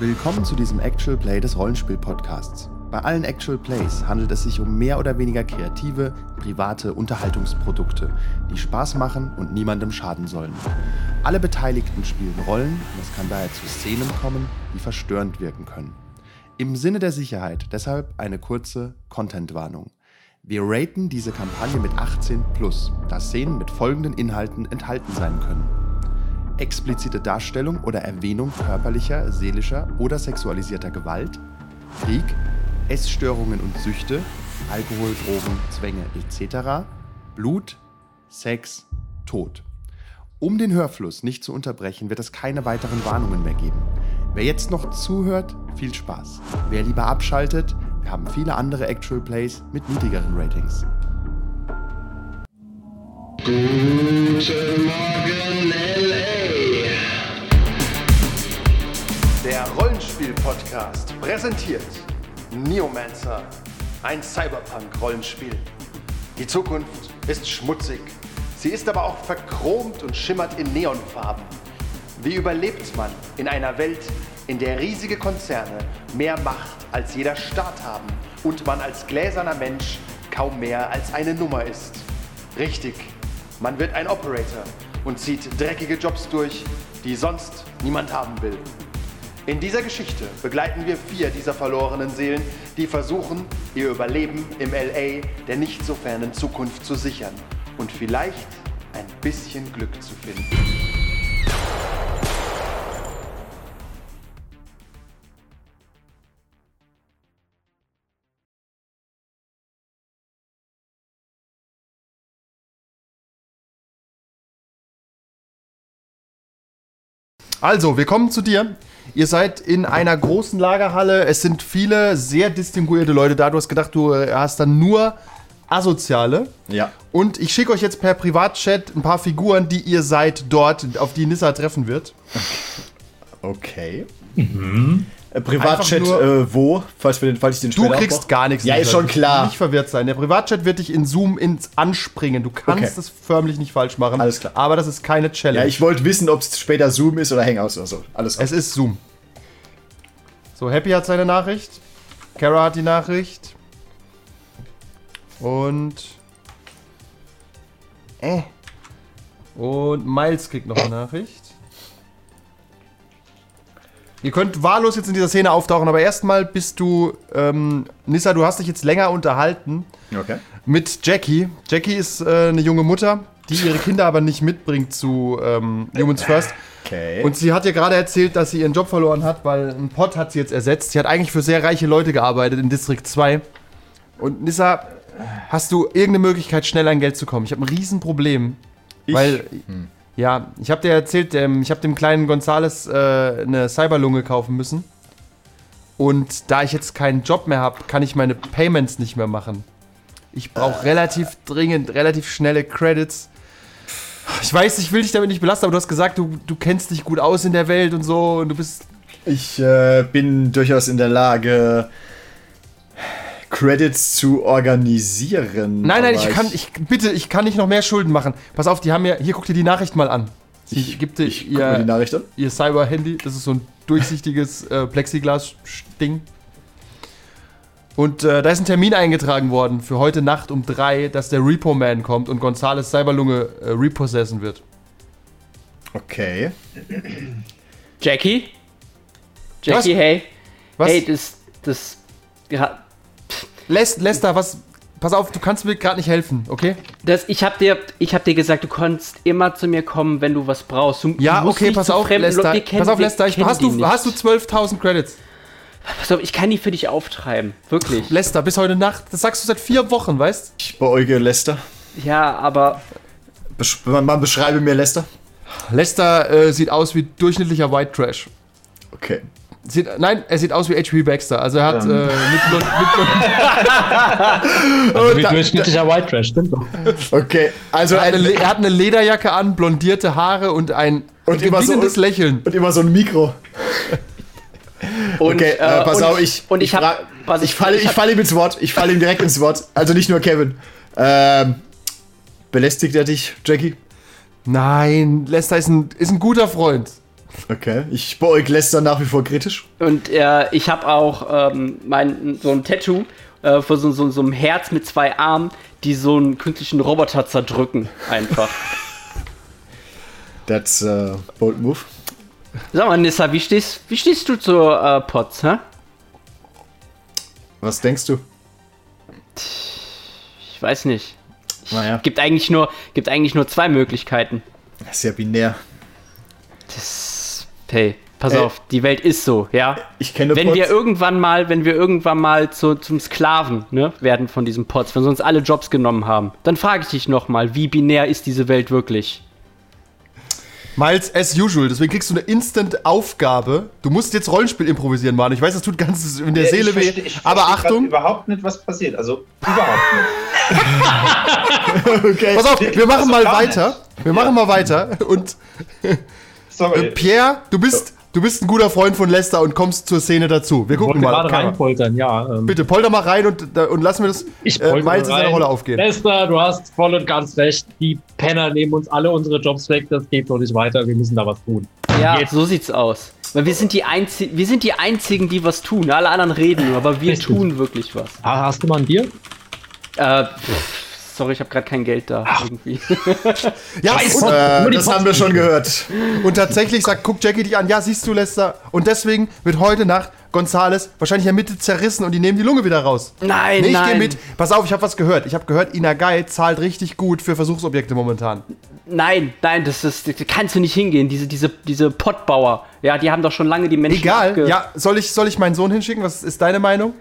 Willkommen zu diesem Actual Play des Rollenspiel-Podcasts. Bei allen Actual Plays handelt es sich um mehr oder weniger kreative, private Unterhaltungsprodukte, die Spaß machen und niemandem schaden sollen. Alle Beteiligten spielen Rollen und es kann daher zu Szenen kommen, die verstörend wirken können. Im Sinne der Sicherheit deshalb eine kurze Content-Warnung. Wir raten diese Kampagne mit 18 plus, da Szenen mit folgenden Inhalten enthalten sein können. Explizite Darstellung oder Erwähnung körperlicher, seelischer oder sexualisierter Gewalt, Krieg, Essstörungen und Süchte, Alkohol, Drogen, Zwänge etc., Blut, Sex, Tod. Um den Hörfluss nicht zu unterbrechen, wird es keine weiteren Warnungen mehr geben. Wer jetzt noch zuhört, viel Spaß. Wer lieber abschaltet, wir haben viele andere Actual Plays mit niedrigeren Ratings. Guten Rollenspiel-Podcast präsentiert Neomancer, ein Cyberpunk-Rollenspiel. Die Zukunft ist schmutzig, sie ist aber auch verchromt und schimmert in Neonfarben. Wie überlebt man in einer Welt, in der riesige Konzerne mehr Macht als jeder Staat haben und man als gläserner Mensch kaum mehr als eine Nummer ist? Richtig, man wird ein Operator und zieht dreckige Jobs durch, die sonst niemand haben will. In dieser Geschichte begleiten wir vier dieser verlorenen Seelen, die versuchen, ihr Überleben im LA der nicht so fernen Zukunft zu sichern und vielleicht ein bisschen Glück zu finden. Also, wir kommen zu dir. Ihr seid in einer großen Lagerhalle. Es sind viele sehr distinguierte Leute da. Du hast gedacht, du äh, hast dann nur Asoziale. Ja. Und ich schicke euch jetzt per Privatchat ein paar Figuren, die ihr seid dort, auf die Nissa treffen wird. Okay. Äh, Privatchat, nur- äh, wo? Falls, wir den, falls ich den Du kriegst aufmache? gar nichts. Ja, ist schon klar. Nicht verwirrt sein. Der Privatchat wird dich in Zoom ins Anspringen. Du kannst Okay. es förmlich nicht falsch machen. Alles klar. Aber das ist keine Challenge. Ja, ich wollte wissen, ob es später Zoom ist oder Hangouts oder so. Alles gut. Es ist Zoom. So, Happy hat seine Nachricht. Kara hat die Nachricht. Und. Äh. Und Miles kriegt noch eine Nachricht. Ihr könnt wahllos jetzt in dieser Szene auftauchen, aber erstmal bist du. Ähm, Nissa, du hast dich jetzt länger unterhalten Okay. mit Jackie. Jackie ist äh, eine junge Mutter, die ihre Kinder aber nicht mitbringt zu ähm, Humans First. Okay. Und sie hat dir gerade erzählt, dass sie ihren Job verloren hat, weil ein Pod hat sie jetzt ersetzt. Sie hat eigentlich für sehr reiche Leute gearbeitet in District 2. Und Nissa, hast du irgendeine Möglichkeit, schnell an Geld zu kommen? Ich habe ein Riesenproblem. Ich- Weil, ja, ich habe dir erzählt, ähm, ich habe dem kleinen Gonzales äh, eine Cyberlunge kaufen müssen. Und da ich jetzt keinen Job mehr habe, kann ich meine Payments nicht mehr machen. Ich brauche relativ dringend, relativ schnelle Credits. Ich weiß, ich will dich damit nicht belasten, aber du hast gesagt, du, du kennst dich gut aus in der Welt und so und du bist. Ich äh, bin durchaus in der Lage, Credits zu organisieren. Nein, nein, ich kann, ich, bitte, ich kann nicht noch mehr Schulden machen. Pass auf, die haben ja, hier guck dir die Nachricht mal an. Sie Ich, gibt dir ich guck mir die ihr, Nachricht an. ihr Cyber-Handy, das ist so ein durchsichtiges äh, Plexiglas-Ding. Und äh, da ist ein Termin eingetragen worden für heute Nacht um drei, dass der Repo-Man kommt und Gonzales Cyberlunge äh, repossessieren wird. Okay. Jackie? Jackie, Was? hey. Was? Hey, das, das, ja, Les, Lester, was? Pass auf, du kannst mir gerade nicht helfen, okay? das, ich hab dir, ich hab dir gesagt, du kannst immer zu mir kommen, wenn du was brauchst. Du, Ja, du musst okay, nicht pass zu auf, Lester. Pass auf, Lester, ich, hast, du, nicht. hast du 12.000 Credits? Pass auf, ich kann die für dich auftreiben. Wirklich. Lester, bis heute Nacht, das sagst du seit vier Wochen, weißt? Ich beäuge Lester. ja, aber Besch man, man beschreibe mir Lester. Lester äh, sieht aus wie durchschnittlicher White Trash. Okay. Sieht, nein, er sieht aus wie H.P. Baxter. Also er hat äh, mit, blond, Also wie durchschnittlicher White Trash, stimmt doch. Okay. Also er, hat eine, er hat eine Lederjacke an, blondierte Haare und ein Und immer so- gewinnendes Lächeln. und immer so ein Mikro. und, Okay, äh, pass und, auf, ich, und ich, fra- hab, pass, ich falle, ich falle ihm ins Wort. Ich falle ihm direkt ins Wort. Also nicht nur Kevin. Ähm, belästigt er dich, Jackie? Nein, Lester ist ein, ist ein guter Freund. Okay, ich beäuge Lester nach wie vor kritisch. Und äh, ich habe auch ähm, mein, so ein Tattoo äh, von so, so, so einem Herz mit zwei Armen, die so einen künstlichen Roboter zerdrücken. Einfach. That's a bold move. Sag mal, Nissa, wie stehst, wie stehst du zu äh, Pots, hä? Was denkst du? Ich weiß nicht. Naja, Gibt eigentlich nur, gibt eigentlich nur zwei Möglichkeiten. das ist ja binär. Das, hey, pass Äh, auf, die Welt ist so, ja. Ich kenne Wenn Pots. wir irgendwann mal, wenn wir irgendwann mal zu, zum Sklaven ne, werden von diesem Pots, wenn sie uns alle Jobs genommen haben, dann frage ich dich nochmal, wie binär ist diese Welt wirklich? Miles, as usual. Deswegen kriegst du eine Instant-Aufgabe. Du musst jetzt Rollenspiel improvisieren, Mann. Ich weiß, das tut ganz in der Seele ich weh. ich Aber Achtung, überhaupt nicht, was passiert. Also überhaupt nicht. okay. pass auf, wir machen Also mal weiter. Wir machen mal weiter. Und äh, Sorry. Pierre, du bist, du bist ein guter Freund von Lester und kommst zur Szene dazu. Wir Ich gucken wollte mal. gerade reinpoltern, ja. Ähm, Bitte, polter mal rein und, und lassen wir das ich äh, Miles in seiner. Rolle aufgehen. Lester, du hast voll und ganz recht. Die Penner nehmen uns alle unsere Jobs weg. Das geht doch nicht weiter. Wir müssen da was tun. Ja, Jetzt. so sieht's aus. Weil wir sind die einzigen, wir sind die einzigen, die was tun. Alle anderen reden nur, aber wir Richtig. tun wirklich was. Ah, Hast du mal ein Bier? Äh, pff, sorry, ich habe gerade kein Geld da irgendwie. Ja, Scheiß und. Äh, das haben wir schon gehört. und tatsächlich sagt, guckt Jackie dich an. Ja, siehst du, Lester. Und deswegen wird heute Nacht Gonzales wahrscheinlich in der Mitte zerrissen und die nehmen die Lunge wieder raus. Nein, Nee, ich nein. gehe mit. Pass auf, ich habe was gehört. Ich habe gehört, Inagai zahlt richtig gut für Versuchsobjekte momentan. Nein, nein, das ist, das kannst du nicht hingehen. Diese, diese, diese Pottbauer, ja, die haben doch schon lange die Menschen. Egal. Ja, soll ich, soll ich meinen Sohn hinschicken? Was ist deine Meinung?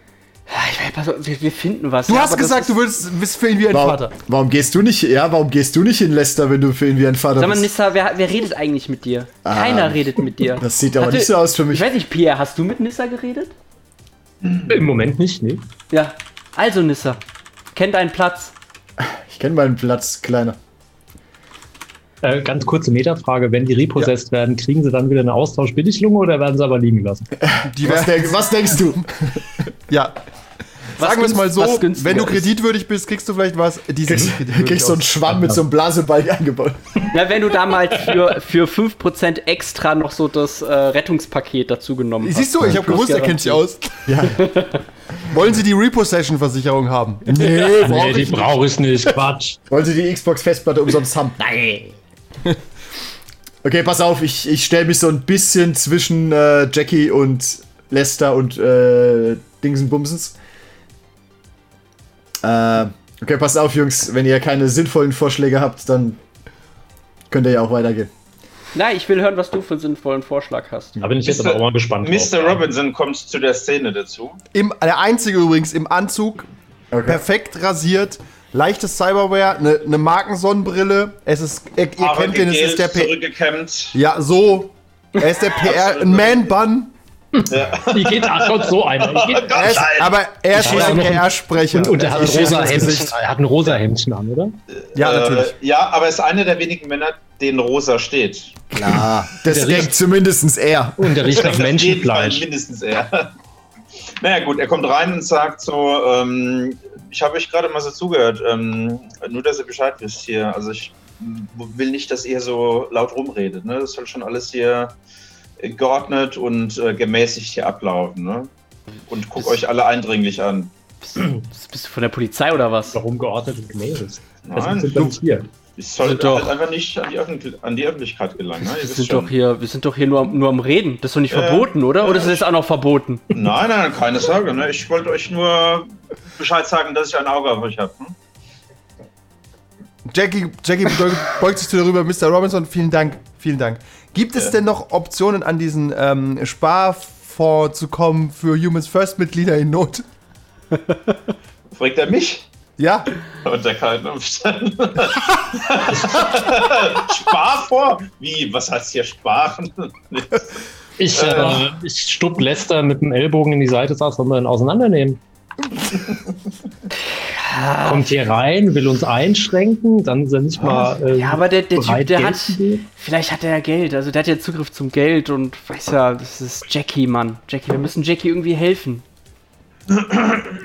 Ja, ich weiß, pass auf, wir, wir finden was. Du ja, hast gesagt, du würdest bist für ihn wie ein Warum, Vater. warum gehst du nicht? Ja, warum gehst du nicht in Lester, wenn du für ihn wie ein Vater Sag mal, bist? Nissa, wer, wer redet eigentlich mit dir? Keiner redet mit dir. Das sieht aber Hatte- nicht so aus für mich. Ich weiß nicht, Pierre, hast du mit Nissa geredet? Im Moment nicht, nee. Ja. Also, Nissa, kennt deinen Platz. Ich kenne meinen Platz, Kleiner. Äh, ganz kurze Metafrage. Wenn die repossessed werden, kriegen sie dann wieder eine Austausch-Billiglunge oder werden sie aber liegen lassen? Die Was, denk, was denkst du? ja. Was Sagen wir es mal so, wenn du kreditwürdig bist, kriegst du vielleicht was. Die Du kreditwürdig kriegst so einen. Schwamm mit so einem Blasebalg eingebaut. Ja, wenn du damals für, für 5% extra noch so das äh, Rettungspaket dazu genommen hast. Siehst du, ich habe gewusst, er kennt sich aus. Ja. Wollen Sie die Repossession-Versicherung haben? Nee, brauch ich nicht. brauche ich nicht. Quatsch. Wollen Sie die Xbox-Festplatte umsonst haben? Nein. Okay, pass auf, ich, ich stelle mich so ein bisschen zwischen äh, Jackie und Lester und äh, Dingsenbumsens. Äh, okay, pass auf, Jungs, wenn ihr keine sinnvollen Vorschläge habt, dann könnt ihr ja auch weitergehen. Nein, ich will hören, was du für einen sinnvollen Vorschlag hast. Da bin ich jetzt aber auch mal gespannt. drauf. Mr. Robinson kommt zu der Szene dazu. Im, der einzige übrigens im Anzug, Okay. perfekt rasiert, leichtes Cyberware, eine ne Markensonnenbrille. Es ist, ihr, ihr kennt den, es ist der P zurückgekämmt. Ja, so. Er ist der PR, ein Man-Bun. Wie geht ach Gott, so einer? Geht- Er ist, aber er ist Ja, ein ein- PR-Sprecher. Und, und er hat, ein rosa Hemdchen, er hat ein rosa Hemdchen an, oder? Ja, natürlich. Äh, ja, aber er ist einer der wenigen Männer, denen rosa steht. Klar, das Der denkt riecht- zumindest er. Und er riecht nach Menschenfleisch. Mindestens er. Naja gut, er kommt rein und sagt so, ähm, ich habe euch gerade mal so zugehört, ähm, nur dass ihr Bescheid wisst hier. Also ich will nicht, dass ihr so laut rumredet. Ne? Das soll schon alles hier geordnet und äh, gemäßigt hier ablaufen. Ne? Und guckt euch alle eindringlich an. Bist, bist du von der Polizei oder was? Warum geordnet und gemäßigt? Nein, wir nicht hier. Ich soll Sind doch- halt einfach nicht an die, Öffentlich an die Öffentlichkeit gelangen. Ne? Wir sind schon. doch hier, wir sind doch hier nur, am- nur am Reden. Das ist doch nicht Ja. verboten, oder? Oder ist das jetzt auch noch verboten? Nein, nein, keine Sorge. Ne? Ich wollte euch nur Bescheid sagen, dass ich ein Auge auf euch habe. Hm? Jackie, Jackie beugt, sich zu dir rüber. Mr. Robinson, vielen Dank. Vielen Dank. Gibt es Ja. denn noch Optionen, an diesen ähm, Sparfonds zu kommen für Humans First Mitglieder in Not? Fragt er mich? Ja? Unter keinen Umständen. Spar vor? Wie? Was heißt hier sparen? Ich, äh, ich stupp Lester mit dem Ellbogen in die Seite, sag, sollen wir ihn auseinandernehmen? Kommt hier rein, will uns einschränken, dann sind nicht mal. Äh, Ja, aber der, der Typ, der Geld hat. Vielleicht hat er ja Geld. Also der hat ja Zugriff zum Geld und weiß ja, das ist Jackie, Mann. Jackie, wir müssen Jackie irgendwie helfen.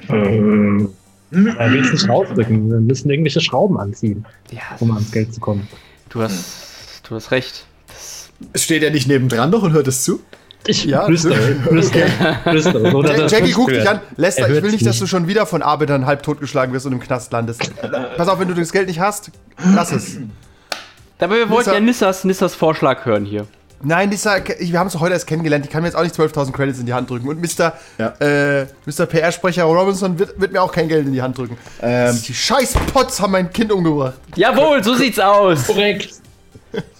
Ähm, er es nicht rausrücken. Wir müssen irgendwelche Schrauben anziehen, Ja, um ans Geld zu kommen. du hast, du hast recht. Das, Steht er nicht nebendran noch und hört es zu? Ich Ja, flüstere, flüstere, flüstere. so, Jack, das Jackie, nicht guck dich an. Lester, Er ich will nicht, dass nicht. du schon wieder von Arbeitern halb totgeschlagen wirst und im Knast landest. Pass auf, wenn du das Geld nicht hast, lass es. Aber wir wollten Nissa- ja Nissas, Nissas Vorschlag hören hier. Nein, dieser, wir haben es doch heute erst kennengelernt. Die kann mir jetzt auch nicht 12.000 Credits in die Hand drücken. Und Mr. Ja. Äh, Mr. PR-Sprecher Robinson wird, wird mir auch kein Geld in die Hand drücken. Ähm, Die scheiß Pots haben mein Kind umgebracht. Jawohl, so sieht's aus. Korrekt.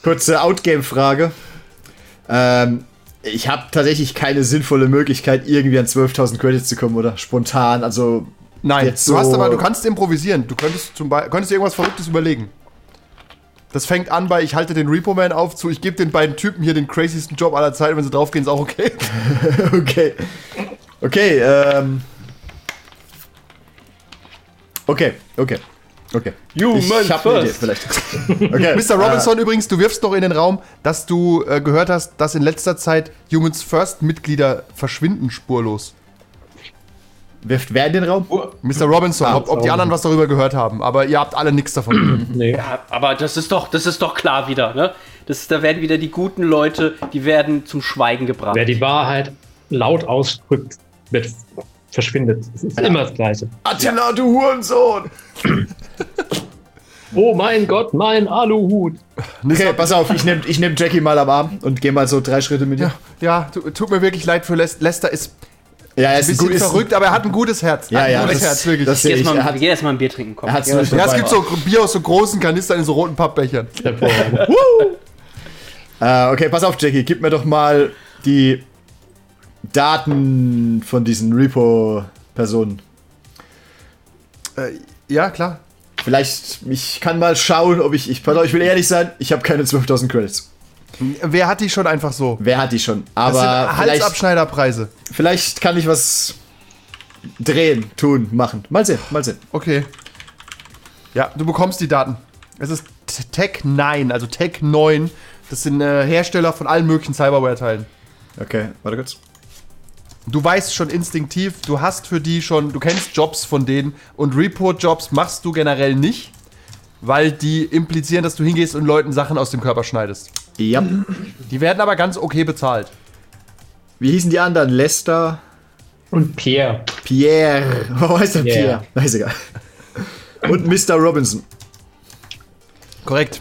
kurze Outgame-Frage. Ähm, ich habe tatsächlich keine sinnvolle Möglichkeit, irgendwie an 12.000 Credits zu kommen, oder? Spontan, also. Nein, Jetzt du so- hast aber, du kannst improvisieren. Du könntest zum Beispiel, könntest dir irgendwas Verrücktes überlegen. Das fängt an bei, ich halte den Repo-Man auf, zu, ich gebe den beiden Typen hier den craziesten Job aller Zeiten, wenn sie draufgehen, ist auch okay. Okay. Okay, ähm. Okay, okay. Okay. Human ich hab eine Idee, first. vielleicht. Okay. Mr. Robinson übrigens, du wirfst noch in den Raum, dass du äh, gehört hast, dass in letzter Zeit Humans First Mitglieder verschwinden spurlos. Wirft wer in den Raum? Oh, Mr. Robinson, Ah, ob, ob die anderen was darüber gehört haben, aber ihr habt alle nichts davon. Nee. Ja, aber das ist doch, das ist doch klar wieder, ne? Das, da werden wieder die guten Leute, die werden zum Schweigen gebracht. Wer die Wahrheit laut ausdrückt, wird verschwindet. Es ist immer das Gleiche. Attila, du Hurensohn! Oh mein Gott, mein Aluhut. Okay, pass auf, ich nehm, ich nehm Jackie mal am Arm und geh mal so drei Schritte mit dir. ja, tu, tut mir wirklich leid für Les Lester, ist Ja, er ein ist bisschen gut- ist- verrückt, aber er hat ein gutes Herz. Ja, Hat ein ja, gutes das- Herz, wirklich. das- erst Ich- er mal, hat- geh erst mal ein Bier trinken, komm. Er hat's Geh durch- ja, es gibt so Bier aus so großen Kanistern in so roten Pappbechern. Äh, okay, pass auf, Jackie, gib mir doch mal die Daten von diesen Repo-Personen. Äh, ja, klar. Vielleicht, ich kann mal schauen, ob ich, ich, pass auf, ich will ehrlich sein, ich habe keine 12.000 Credits. Wer hat die schon einfach so? Wer hat die schon? Das Aber sind vielleicht, Halsabschneiderpreise. vielleicht kann ich was drehen, tun, machen. Mal sehen, mal sehen. Okay. Ja, du bekommst die Daten. Es ist Tech 9, also Tech 9. Das sind äh, Hersteller von allen möglichen Cyberware-Teilen. Okay, warte kurz. Du weißt schon instinktiv, du hast für die schon, du kennst Jobs von denen und Report-Jobs machst du generell nicht, weil die implizieren, dass du hingehst und Leuten Sachen aus dem Körper schneidest. Ja. Die werden aber ganz okay bezahlt. Wie hießen die anderen? Lester, Und Pierre. Pierre. Wo heißt der Pierre. Pierre? Weiß egal. Und Mr. Robinson. Korrekt.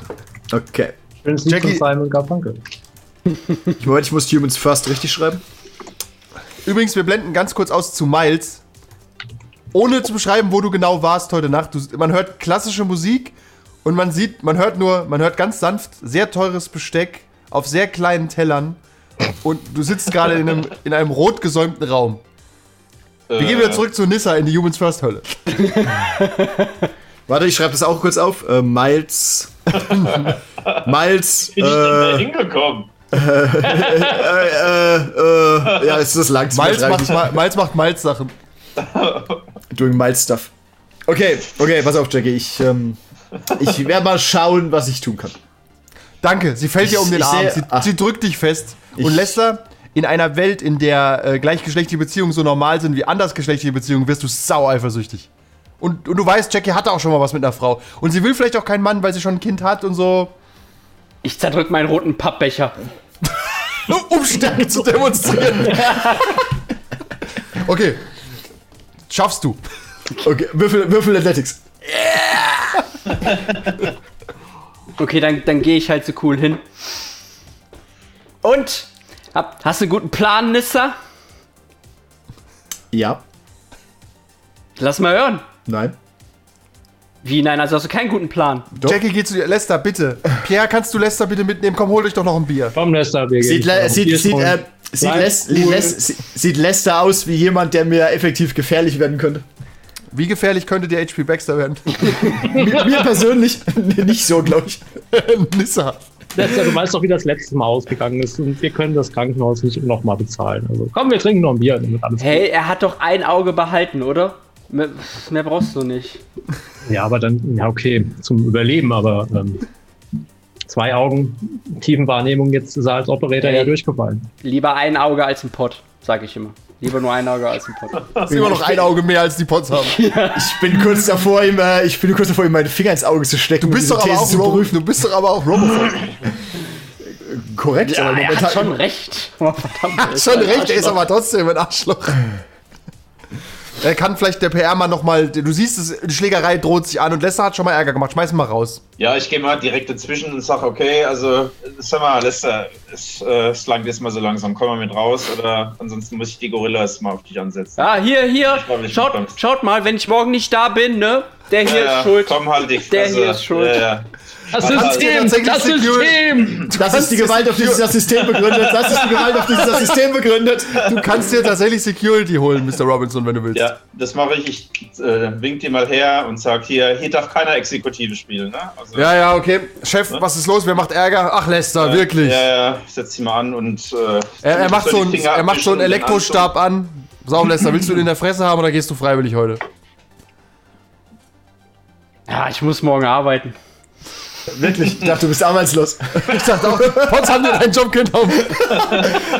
Okay. Schönes Lied Jackie- von Simon Garfunkel. Ich, Moment, ich muss Humans First richtig schreiben. Übrigens, wir blenden ganz kurz aus zu Miles. Ohne zu beschreiben, wo du genau warst heute Nacht. Du, man hört klassische Musik und man sieht, man hört nur, man hört ganz sanft sehr teures Besteck auf sehr kleinen Tellern. Und du sitzt gerade in einem, in einem rot gesäumten Raum. Wir gehen wieder zurück zu Nissa in die Humans First Hölle. Warte, ich schreibe das auch kurz auf. Äh, Miles. Miles. Bin ich denn da Äh, hingekommen? äh, äh, ja, es ist lang. es Miles übertreibe macht, Ma- Miles macht Miles Sachen. ich. Doing Miles Stuff. Okay, okay, pass auf, Jackie. Ich, ähm, ich werde mal schauen, was ich tun kann. Danke, sie fällt dir um den Arm. sehe- Sie, ach. sie drückt dich fest. Und Lester, in einer Welt, in der äh, gleichgeschlechtliche Beziehungen so normal sind wie andersgeschlechtliche Beziehungen, wirst du sau eifersüchtig. Und, und du weißt, Jackie hatte auch schon mal was mit einer Frau. Und sie will vielleicht auch keinen Mann, weil sie schon ein Kind hat und so. Ich zerdrück meinen roten Pappbecher. Um Stärke zu demonstrieren. okay. Schaffst du. Okay, Würfel, Würfel Athletics. Okay, dann, dann gehe ich halt so cool hin. Und? Hab, hast du einen guten Plan, Nissa? Ja. Lass mal hören. Nein. Wie, nein, also hast du keinen guten Plan. Doch. Jackie, geh zu dir. Lester, bitte. Pierre, kannst du Lester bitte mitnehmen? Komm, hol euch doch noch ein Bier. Komm, Lester, wir Sieht, gehen. Le sieht, sieht, äh, Les. Les sieht Lester aus wie jemand, der mir effektiv gefährlich werden könnte. Wie gefährlich könnte dir HP Baxter werden? mir, mir persönlich nicht so, glaube ich. Nissa. Lester, du weißt doch, wie das letzte Mal ausgegangen ist und wir können das Krankenhaus nicht nochmal bezahlen. Also komm, wir trinken noch ein Bier. Hey, er hat doch ein Auge behalten, oder? Mehr, mehr brauchst du nicht. gut. Ja, aber dann, ja, okay, zum Überleben, aber ähm, zwei Augen, Tiefenwahrnehmung, jetzt ist er als Operator Hey. ja durchgefallen. Lieber ein Auge als ein Pott, sag ich immer. Lieber nur ein Auge als ein Pott. Das ist immer noch ein Auge mehr als die Pots haben. Ich bin kurz davor, ihm, äh, ich bin kurz davor, ihm meine Finger ins Auge zu stecken. Du bist doch aber auch Robo, du bist doch aber auch Robophob. korrekt. Ja, aber er hat schon recht. Oh, verdammt, er Hat schon recht, er ist aber trotzdem ein Arschloch. Er kann vielleicht der PR-Mann nochmal, du siehst, es, die Schlägerei droht sich an und Lester hat schon mal Ärger gemacht. Schmeiß ihn mal raus. Ja, ich gehe mal direkt dazwischen und sage, okay, also sag mal, Lester, es, äh, es langt jetzt mal so langsam, komm mal mit raus oder ansonsten muss ich die Gorillas mal auf dich ansetzen. Ah, hier, hier. glaub, Schaut, schaut mal, wenn ich morgen nicht da bin, ne? Der hier Ja, ist schuld. Komm, halt die Der Fresse. hier ist schuld. Ja, ja. Das System, das System. Das ist die Gewalt, auf die sich das System begründet. Das ist die Gewalt, auf die sich das System begründet. Du kannst dir tatsächlich Security holen, Mr. Robinson, wenn du willst. Ja, das mache ich. Ich äh, wink dir mal her und sag hier, hier darf keiner Exekutive spielen, ne? Also, Ja, ja, okay. Chef, was ist los? Wer macht Ärger? Ach, Lester, wirklich. Ja, ja, setz dich mal an und. Äh, Er, er macht so einen, er macht so einen den Elektrostab an. Sau, Lester, willst du ihn in der Fresse haben oder gehst du freiwillig heute? Ja, ich muss morgen arbeiten. Wirklich, ich dachte, du bist arbeitslos. Ich dachte auch, Potts haben dir deinen Job genommen.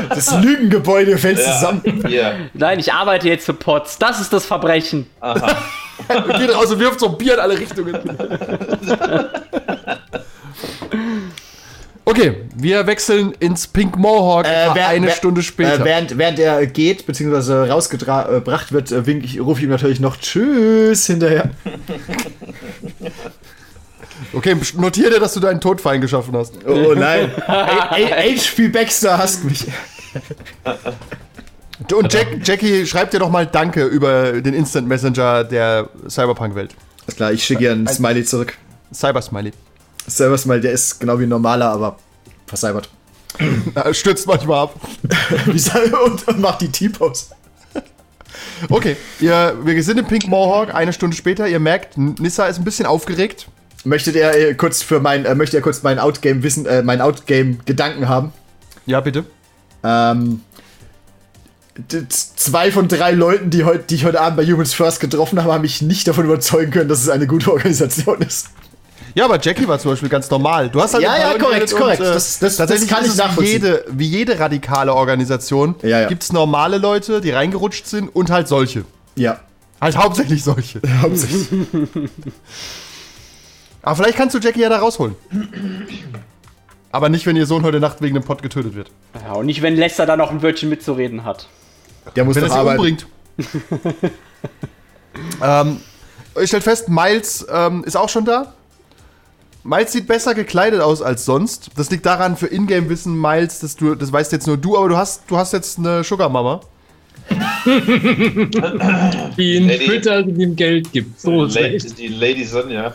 Das Lügengebäude fällt Anzug. zusammen. Ja, hier. Nein, ich arbeite jetzt für Potts. Das ist das Verbrechen. Geht raus und wirft so Bier in alle Richtungen. Okay, wir wechseln ins Pink Mohawk etwa wer- eine wer- Stunde später. Äh, während, während er geht, beziehungsweise rausgebracht wird, äh, wink ich, rufe ich ihm natürlich noch Tschüss hinterher. Okay, notier dir, dass du deinen Todfeind geschaffen hast. Oh, oh nein. HP Baxter hasst mich. Und Jack, Jackie, schreib dir doch mal Danke über den Instant Messenger der Cyberpunk-Welt. Ist klar, ich schicke ihr einen Smiley zurück. Cybersmiley. Server Smiley, der ist genau wie ein normaler, aber vercybert. Stürzt manchmal ab. Und macht die T-Pose. Okay, ihr, wir sind im Pink Mohawk, eine Stunde später. Ihr merkt, Nissa ist ein bisschen aufgeregt. Möchtet ihr äh, kurz für mein, äh, möchte er kurz mein Outgame wissen, äh, mein Outgame Gedanken haben? Ja, bitte. Ähm, zwei von drei Leuten, die, heut, die ich heute Abend bei Humans First getroffen habe, haben mich nicht davon überzeugen können, dass es eine gute Organisation ist. Ja, aber Jackie war zum Beispiel ganz normal. Du hast halt Ja, ja, korrekt, korrekt. Und, äh, Das- das- tatsächlich das kann ich nachvollziehen. Wie jede, wie jede radikale Organisation Ja, ja. gibt es normale Leute, die reingerutscht sind und halt solche. Ja. Halt hauptsächlich solche. Hauptsächlich. Aber vielleicht kannst du Jackie ja da rausholen. Aber nicht, wenn ihr Sohn heute Nacht wegen dem Pott getötet wird. Ja, und nicht, wenn Lester da noch ein Wörtchen mitzureden hat. Der muss Wenn sie arbeiten. umbringt. ähm, ich stelle fest, Miles ähm, ist auch schon da. Miles sieht besser gekleidet aus als sonst. Das liegt daran, für Ingame-Wissen, Miles, das, du, das weißt jetzt nur du, aber du hast, du hast jetzt eine Sugar-Mama. Die ihn füttert und ihm Geld gibt. So ist Lady, recht. die Lady Sonja.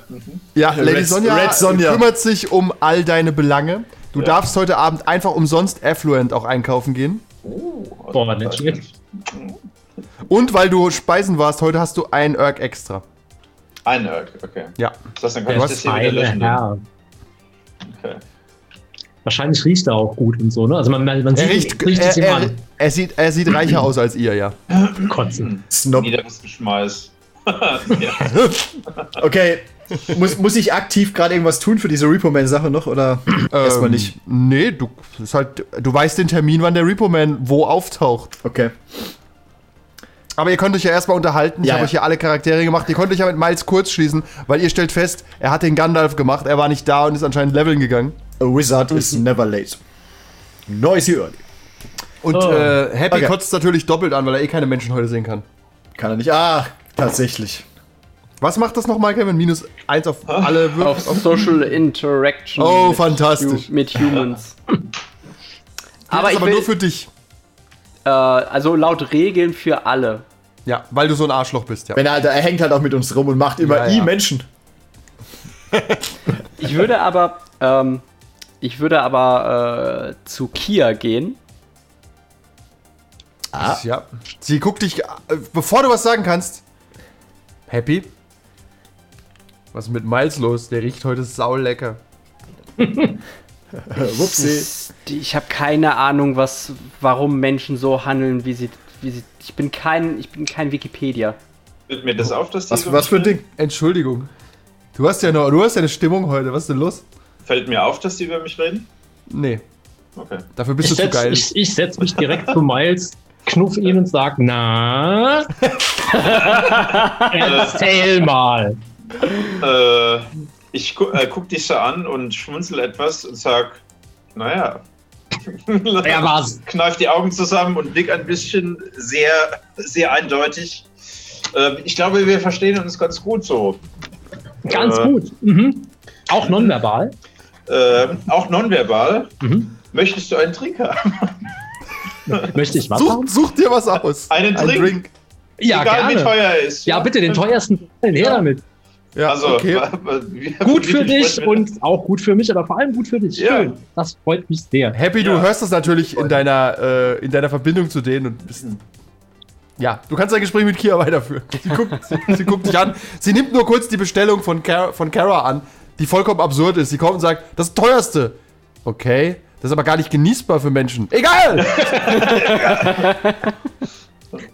Ja, Lady Red- Sonja, Red Sonja. kümmert sich um all deine Belange. Du darfst heute Abend einfach umsonst Affluent auch einkaufen gehen. Boah, nicht schlecht. Und weil du Speisen warst, heute hast du ein Erg extra. Ein Erg, okay. Ja. Das heißt, dann kann ich das hier wieder löschen. Herr. Okay. Wahrscheinlich riecht er auch gut und so, ne? Also man, man man Er sieht, riecht, riecht es ihm an. er, sieht, er sieht reicher aus als ihr, ja. Kotzen. Snob. Ja. Okay. Muss, muss ich aktiv gerade irgendwas tun für diese Repo-Man-Sache noch oder erstmal Ähm, nicht? Nee, du, ist halt, du weißt den Termin, wann der Repo-Man wo auftaucht. Okay. Aber ihr könnt euch ja erstmal unterhalten. Ich Ja, habe ja. euch hier alle Charaktere gemacht. Ihr könnt euch ja mit Miles kurz schließen, weil ihr stellt fest, er hat den Gandalf gemacht, er war nicht da und ist anscheinend leveln gegangen. A wizard is never late. Noisy early. Und Oh. äh, Happy Okay. kotzt natürlich doppelt an, weil er eh keine Menschen heute sehen kann. Kann er nicht. Ah, tatsächlich. Was macht das nochmal, Kevin? Minus eins auf alle Auf Würfel? Social Interaction. Oh, mit fantastisch. Hu- Mit Humans. aber Das ist ich aber will, nur für dich. äh, also laut Regeln für alle. Ja, weil du so ein Arschloch bist, ja. Wenn er, er hängt halt auch mit uns rum und macht immer Ja, i ja. Menschen. Ich würde aber, ähm, ich würde aber äh, zu Kia gehen. Ah. Ja. Sie guckt dich, äh, bevor du was sagen kannst. Happy? Was ist mit Miles los? Der riecht heute saulecker. Wupsi. Ich habe keine Ahnung, was, warum Menschen so handeln, wie sie, wie sie. Ich bin kein, ich bin kein Wikipedia. Fällt mir das auf, dass die Was, so was für ein Ding? Entschuldigung. Du hast ja noch, du hast ja eine Stimmung heute. Was ist denn los? Fällt mir auf, dass die über mich reden? Nee, Okay. dafür bist Ich du zu setze geil. ich, ich setz mich direkt zu Miles, knuff ihn und sag, na? Erzähl mal. Äh, ich gu äh, guck dich so an und schmunzel etwas und sag, naja, Er war's. Kneift die Augen zusammen und nickt ein bisschen sehr, sehr eindeutig. Ähm, ich glaube, wir verstehen uns ganz gut so. Ganz Äh. gut. Mhm. Auch nonverbal. Ähm, auch nonverbal. Mhm. Möchtest du einen Drink haben? Möchte ich was Such, haben? such dir was aus. Einen Ein Drink. Ja, Egal wie gerne. teuer er ist. Ja, bitte, den teuersten. Her Ja. damit. Ja, Also, okay. wie- Gut wie für dich und auch gut für mich, aber vor allem gut für dich. Ja. Schön. Das freut mich sehr. Happy, du Ja. hörst das natürlich in deiner, äh, in deiner Verbindung zu denen und bist. Ja, du kannst dein Gespräch mit Kia weiterführen. Sie guckt, sie, sie guckt dich an. Sie nimmt nur kurz die Bestellung von, Car von Kara an, die vollkommen absurd ist. Sie kommt und sagt, das teuerste. Okay, das ist aber gar nicht genießbar für Menschen. Egal!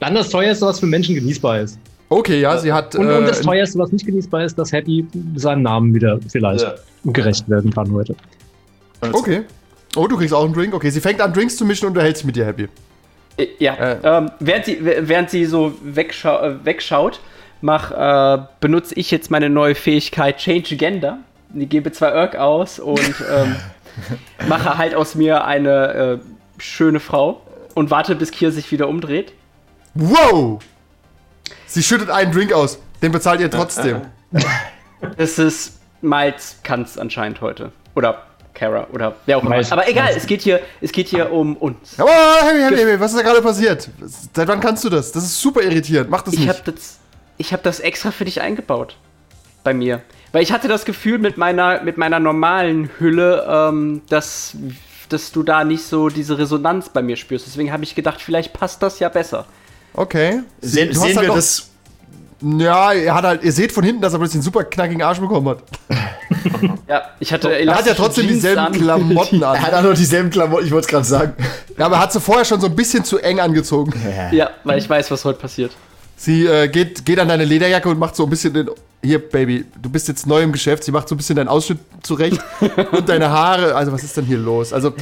Dann das teuerste, was für Menschen genießbar ist. Okay, ja, sie hat. Und, und das äh, teuerste, was nicht genießbar ist, dass Happy seinem Namen wieder vielleicht Ja. gerecht werden kann heute. Okay. Oh, du kriegst auch einen Drink. Okay, sie fängt an, Drinks zu mischen und unterhält sich mit dir, Happy. Äh, Ja, Äh. ähm, während, sie, während sie so wegschau äh, wegschaut, mach, äh, benutze ich jetzt meine neue Fähigkeit Change Gender. Gebe zwei Irk aus und ähm, mache halt aus mir eine äh, schöne Frau und warte, bis Kier sich wieder umdreht. Wow! Sie schüttet einen Drink aus. Den bezahlt ihr trotzdem. Das ist Miles kann's anscheinend heute. Oder Kara oder wer auch immer. Aber egal, es geht hier, es geht hier um uns. Aber Happy, Happy, Happy, was ist da gerade passiert? Seit wann kannst du das? Das ist super irritierend. Mach das Ich nicht. habe das, ich hab das extra für dich eingebaut. Bei mir. Weil ich hatte das Gefühl mit meiner, mit meiner normalen Hülle, ähm, dass, dass du da nicht so diese Resonanz bei mir spürst. Deswegen habe ich gedacht, vielleicht passt das ja besser. Okay. Hast sehen halt wir das. Ja, er hat halt, ihr seht von hinten, dass er plötzlich einen super knackigen Arsch bekommen hat. Ja, ich hatte Er hat ja trotzdem Jeans dieselben an. Klamotten Er an. hat auch noch dieselben Klamotten, ich wollte es gerade sagen. Ja, aber er hat sie vorher schon so ein bisschen zu eng angezogen. Ja, weil ich weiß, was heute passiert. Sie äh, geht, geht an deine Lederjacke und macht so ein bisschen den. Hier, Baby, du bist jetzt neu im Geschäft. Sie macht so ein bisschen deinen Ausschnitt zurecht und deine Haare. Also, was ist denn hier los? Also,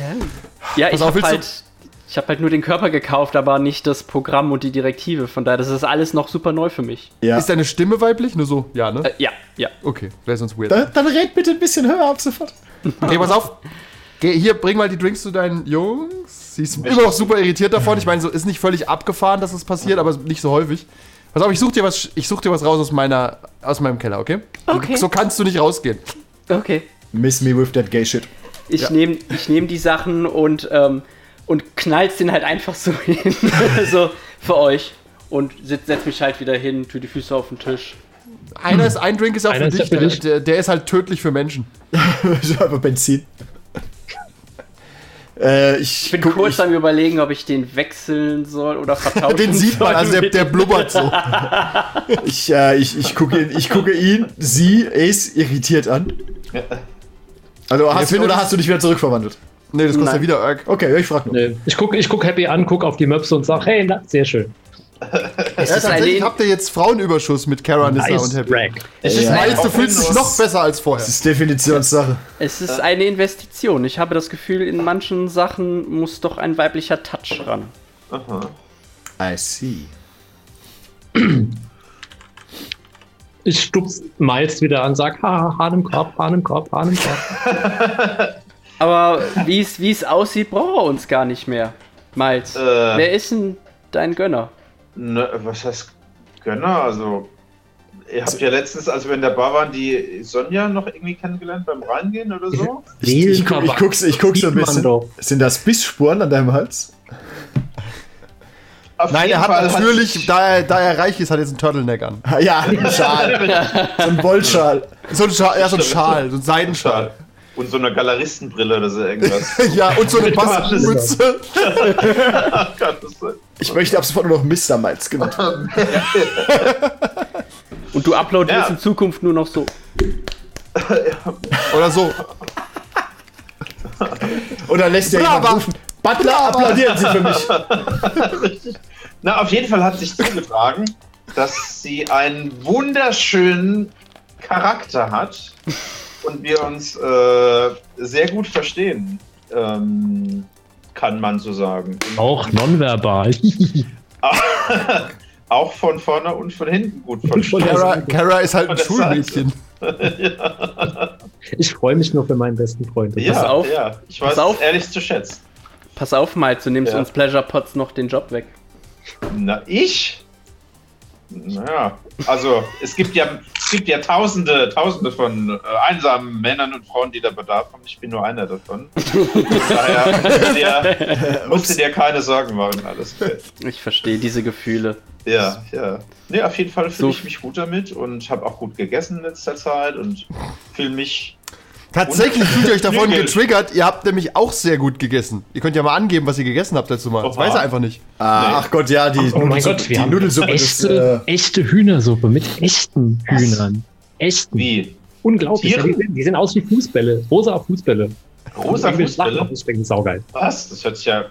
Ja, Pass ich auf, habe halt, ich hab halt nur den Körper gekauft, aber nicht das Programm und die Direktive. Von daher, das ist alles noch super neu für mich. Ja. ist deine Stimme weiblich? Nur so, ja, ne? Äh, ja, ja. Okay, wäre sonst weird. Dann, dann red bitte ein bisschen höher ab sofort. Okay, pass auf. Geh, hier, bring mal die Drinks zu deinen Jungs. Sie ist immer noch super irritiert davon. Ich meine, so ist nicht völlig abgefahren, dass es passiert, aber nicht so häufig. Pass auf, ich such dir was, ich such dir was raus aus meiner, aus meinem Keller, okay? Okay. So kannst du nicht rausgehen. Okay. Miss me with that gay shit. Ich Ja. nehme ich nehm die Sachen und, ähm, und knall's den halt einfach so hin. so für euch. Und setz, setz mich halt wieder hin, tue die Füße auf den Tisch. Einer ist, ein Drink ist auch Einer für ist dich. ja für Der, dich. der, der ist halt tödlich für Menschen. Ich habe Benzin. Äh, ich Ich bin guck- kurz ich, am überlegen, ob ich den wechseln soll oder vertauschen Den sieht man, soll also der, der blubbert so. ich, äh, ich, ich, gucke ihn, ich gucke ihn, sie, Ace irritiert an. Also hast, findet- oder hast du dich wieder zurückverwandelt? Nee, das kostet ja wieder. Okay, ich frag nur. Nee. Ich gucke ich guck Happy an, guck auf die Möpse und sag, hey, na, sehr schön. Es Ja, ist tatsächlich habt ihr jetzt Frauenüberschuss mit Kara, Nissa Nice und Happy. Brag. es ist Ja. du fühlst dich noch besser als vorher. Das ist Definitionssache. es ist eine Investition. Ich habe das Gefühl, in manchen Sachen muss doch ein weiblicher Touch ran. I see. Ich stups Miles wieder an, sag, ha, Hahn im Korb, Hahn im Korb, Hahn im Korb. Aber wie es wie es aussieht, braucht er uns gar nicht mehr. Miles. Äh. Wer ist denn dein Gönner? Ne, was heißt Gönner? Also, ihr habt ja letztens, als wir in der Bar waren, die Sonja noch irgendwie kennengelernt beim Reingehen oder so. Ich, ich, guck, ich, guck's, ich guck so ein bisschen. Sind das Bissspuren an deinem Hals? Auf Nein, er hat Fall natürlich, sich- da, er, da er reich ist, hat er jetzt einen Turtleneck an. Ja, ein Schal. so ein Wollschal. So ein Schal, ja, so ein Schal, so ein Seidenschal. Und so eine Galeristenbrille oder so irgendwas. Ja, und so eine ist- Ich möchte ab sofort nur noch Mr. Miles genannt. Und du uploadest Ja. in Zukunft nur noch so. Oder so. Oder lässt ja jemand rufen, Butler, applaudieren Sie für mich. Na, auf jeden Fall hat sich zugetragen, dass sie einen wunderschönen Charakter hat und wir uns äh, sehr gut verstehen, ähm, kann man so sagen. Auch nonverbal. Auch von vorne und von hinten gut verstehen. Kara, Kara ist halt ein Schulmädchen. Ich freue mich nur für meinen besten Freund. Ja, Pass auf. ja, ich weiß Pass auf. ehrlich zu schätzen. Pass auf, Miles, du nimmst Ja. uns Pleasure Pots noch den Job weg. Na, ich? Naja, also es gibt ja, es gibt ja tausende, tausende von äh, einsamen Männern und Frauen, die da Bedarf haben. Ich bin nur einer davon. Von Daher musst du dir, musst dir keine Sorgen machen, alles. Ich verstehe diese Gefühle. Ja, ja. Nee, auf jeden Fall fühle So- ich mich gut damit und habe auch gut gegessen in letzter Zeit und fühle mich. Tatsächlich fühlt ihr euch davon Flügel. getriggert. Ihr habt nämlich auch sehr gut gegessen. Ihr könnt ja mal angeben, was ihr gegessen habt letztes Mal. Das weiß er einfach nicht. Ah, Ach Gott, ja, die Oh mein Nudelsuppe- Gott, wir die haben Nudelsuppe. Das, echte, äh, echte Hühnersuppe mit echten Was? Hühnern. Echten. Wie? Unglaublich. Ja, die, sind, die sehen aus wie Fußbälle. Rosa Fußbälle. Rosa Fußbälle? Fußbälle. Saugeil. Was? Das hört sich ja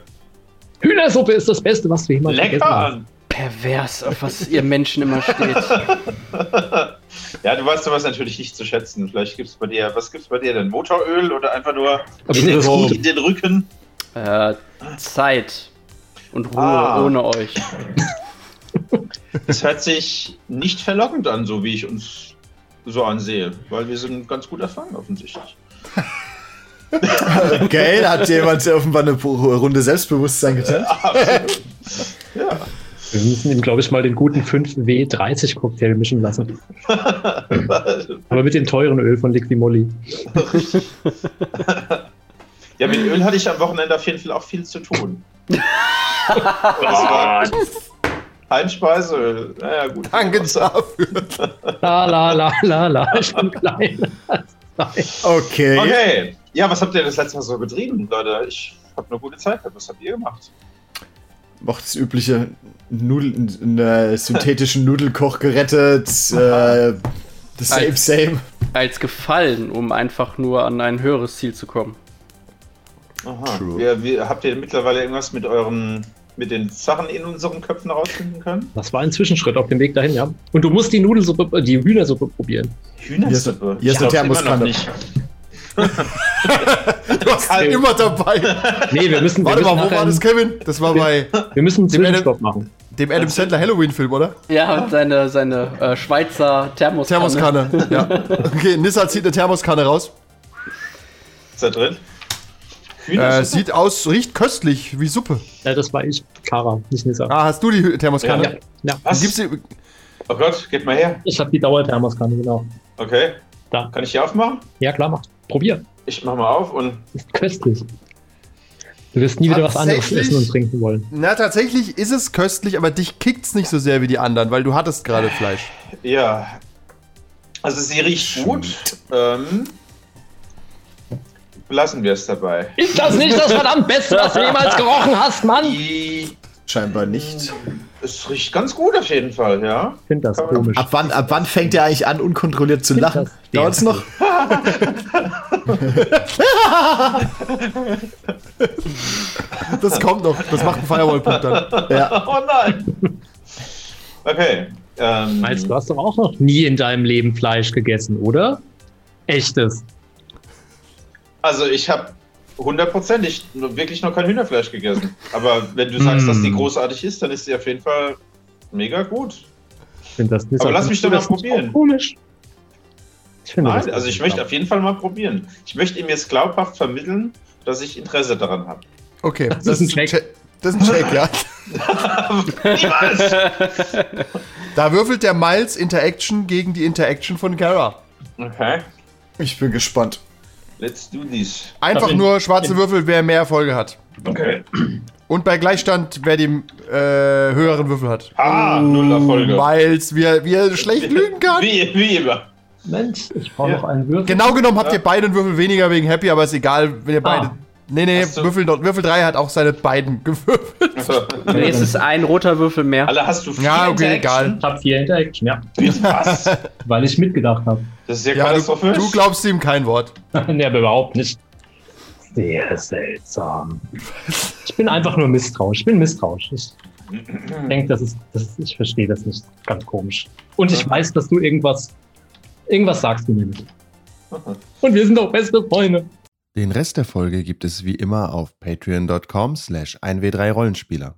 Hühnersuppe ist das Beste, was wir jemals lecker gegessen haben. an. Pervers, auf was ihr Menschen immer steht. Ja, du weißt sowas natürlich nicht zu schätzen. Vielleicht gibt's bei dir, was gibt's bei dir denn? Motoröl oder einfach nur in den, in den Rücken? Äh, Zeit und Ruhe Ah. ohne euch. Das hört sich nicht verlockend an, so wie ich uns so ansehe, weil wir sind ganz gut erfahren offensichtlich. Okay, da hat jemand offenbar eine Runde Selbstbewusstsein getan. Absolut. ja. Wir müssen ihm, glaube ich, mal den guten 5W30-Cocktail mischen lassen. Aber mit dem teuren Öl von Liqui Moly. ja, mit Öl hatte ich am Wochenende auf jeden Fall auch viel zu tun. Und das war ein Speiseöl. Naja, gut. Danke dafür. La la la la la, ich bin klein. Okay. Okay. Ja, was habt ihr das letzte Mal so getrieben, Leute? Ich habe eine gute Zeit gehabt. Was habt ihr gemacht? Noch das übliche Nudel, einen synthetischen Nudelkoch gerettet. Äh, the same, Als- same. Als Gefallen, um einfach nur an ein höheres Ziel zu kommen. Aha. Wir, wir, habt ihr mittlerweile irgendwas mit euren, mit den Sachen in unseren Köpfen herausfinden können? Das war ein Zwischenschritt auf dem Weg dahin, ja. Und du musst die Nudelsuppe, äh, die Hühnersuppe probieren. Hühnersuppe. hier ist Ich eine glaub's immer noch Thermoskanne. Du hast ihn immer dabei. Nee, wir müssen, wir Warte müssen, mal, wo war das, Kevin? Das war bei wir müssen Dem Zwischenstopp machen. dem Adam Sandler Halloween-Film, oder? Ja, und seine, seine äh, Schweizer Thermoskanne. Thermoskanne. Ja. Okay, Nissa zieht eine Thermoskanne raus. Ist da drin? Äh, sieht aus, riecht köstlich, wie Suppe. Ja, das war ich, Kara, nicht Nissa. Ah, hast du die Thermoskanne? ja, ja. Was? Gibst du, Oh Gott, geht mal her. Ich habe die Dauerthermoskanne, genau. Okay. Da. Kann ich die aufmachen? Ja, klar, mach. Probier. Ich mach mal auf und. Ist köstlich. Du wirst nie wieder was anderes essen und trinken wollen. na, tatsächlich ist es köstlich, aber dich kickt's nicht so sehr wie die anderen, weil du hattest gerade Fleisch. Ja. Also sie riecht gut. Ähm, belassen wir es dabei. Ist das nicht das verdammt Beste, was du jemals gerochen hast, Mann? Die, Scheinbar nicht. es riecht ganz gut auf jeden Fall, ja. Ich finde das komisch. Ab wann, ab wann fängt er eigentlich an, unkontrolliert zu Find lachen? das Dauert's noch? Das kommt noch. Das macht einen Firewall-Punkt dann. Ja. Oh nein! Okay. Ähm, Meinst du hast doch auch noch nie in deinem Leben Fleisch gegessen, oder? Echtes. Also ich habe hundertprozentig wirklich noch kein Hühnerfleisch gegessen. Aber wenn du sagst, dass die Mm. großartig ist, dann ist sie auf jeden Fall mega gut. Ich finde das nicht Aber lass mich doch mal probieren. Komisch. Ich finde Nein, das also ich möchte auf jeden Fall mal probieren. Ich möchte ihm jetzt glaubhaft vermitteln, dass ich Interesse daran habe. Okay, das, ist ein Check. Che- Das ist ein Check, ja. Niemals! Da würfelt der Miles Interaction gegen die Interaction von Kara. Okay, Ich bin gespannt. let's do this. Einfach in- nur schwarze Würfel, wer mehr Erfolge hat. Okay. Und bei Gleichstand, wer die äh, höheren Würfel hat. Ah, null Erfolge. Miles, wie er, wie er schlecht lügen kann. Wie, wie immer. Mensch, ich brauche Ja. noch einen Würfel. Genau genommen habt ihr beide einen Würfel weniger wegen Happy, aber ist egal, wenn ihr beide. Ah. Nee, nee, du- Würfel, Würfel 3 hat auch seine beiden gewürfelt. Nee, es ist ein roter Würfel mehr. Alle hast du vier Ja, okay, Interaction? Ich habe vier Interaction, ja. Was? Weil ich mitgedacht habe. Das ist ja, Ja, du, du glaubst ihm kein Wort. nee, aber überhaupt nicht. Sehr seltsam. Ich bin einfach nur misstrauisch. Ich bin misstrauisch. Ich denke, das ist, das ist, ich verstehe das nicht. Ganz komisch. Und ich weiß, dass du irgendwas, irgendwas sagst du mir nicht. Und wir sind auch beste Freunde. Den Rest der Folge gibt es wie immer auf patreon.com slash 1w3rollenspieler.